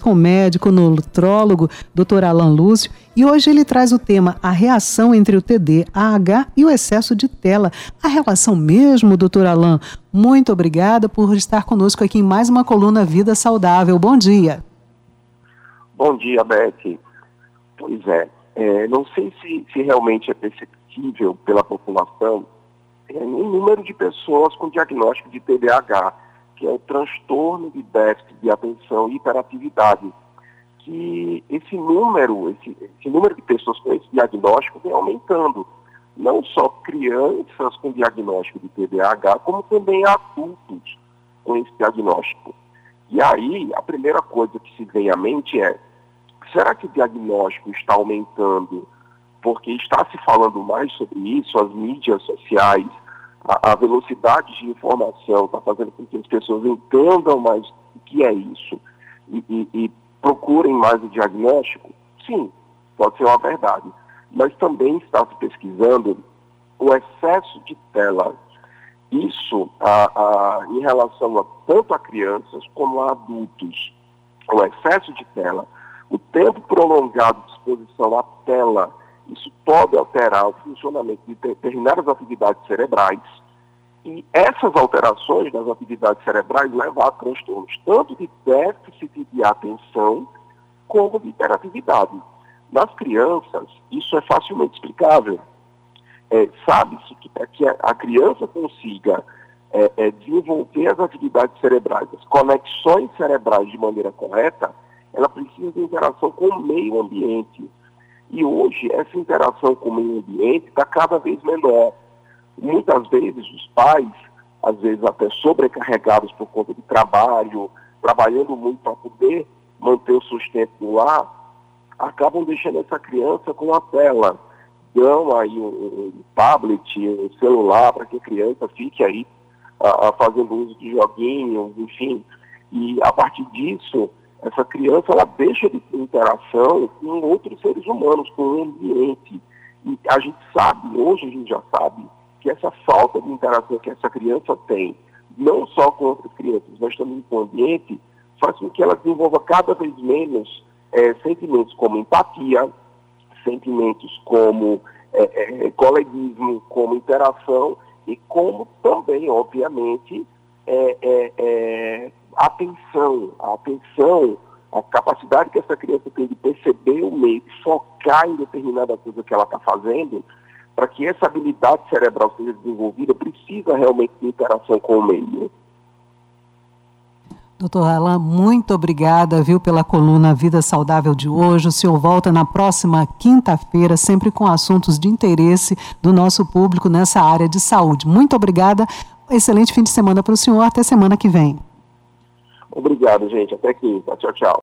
com o médico nutrólogo Dr. Alan Lúcio e hoje ele traz o tema a reação entre o TDAH e o excesso de tela. A relação mesmo, Dr. Alan? Muito obrigada por estar conosco aqui em mais uma coluna Vida Saudável. Bom dia. Bom dia, Beth. Pois é, é não sei se, se realmente é perceptível pela população é, um número de pessoas com diagnóstico de TDAH que é o transtorno de déficit de atenção e hiperatividade, que esse número, esse, esse número de pessoas com esse diagnóstico vem aumentando. Não só crianças com diagnóstico de TDAH, como também adultos com esse diagnóstico. E aí, a primeira coisa que se vem à mente é, será que o diagnóstico está aumentando porque está se falando mais sobre isso, as mídias sociais, a, a velocidade de informação está fazendo com que as pessoas entendam mais o que é isso e, e, e procurem mais o diagnóstico, sim, pode ser uma verdade. Mas também está se pesquisando o excesso de tela. Isso a, a, em relação a, tanto a crianças como a adultos. O excesso de tela, o tempo prolongado de exposição à tela isso pode alterar o funcionamento de determinadas atividades cerebrais. E essas alterações das atividades cerebrais levam a transtornos tanto de déficit de atenção como de hiperatividade. Nas crianças, isso é facilmente explicável. É, Sabe-se que para que a criança consiga é, é, desenvolver as atividades cerebrais, as conexões cerebrais de maneira correta, ela precisa de interação com o meio ambiente. E hoje essa interação com o meio ambiente está cada vez menor. Muitas vezes os pais, às vezes até sobrecarregados por conta de trabalho, trabalhando muito para poder manter o sustento do lar, acabam deixando essa criança com a tela. Dão aí um, um tablet, um celular para que a criança fique aí a, fazendo uso de joguinhos, enfim. E a partir disso, essa criança ela deixa de ter interação com outros seres humanos, com o ambiente. E a gente sabe, hoje a gente já sabe, que essa falta de interação que essa criança tem, não só com outras crianças, mas também com o ambiente, faz com que ela desenvolva cada vez menos é, sentimentos como empatia, sentimentos como é, é, coleguismo, como interação e como também, obviamente, é, é atenção, a atenção, a capacidade que essa criança tem de perceber o meio, de focar em determinada coisa que ela está fazendo, para que essa habilidade cerebral seja desenvolvida, precisa realmente de interação com o meio. Doutor Alan, muito obrigada, viu, pela coluna Vida Saudável de hoje. O senhor volta na próxima quinta-feira, sempre com assuntos de interesse do nosso público nessa área de saúde. Muito obrigada. Excelente fim de semana para o senhor. Até semana que vem. Obrigado, gente. Até quinta. Tchau, tchau.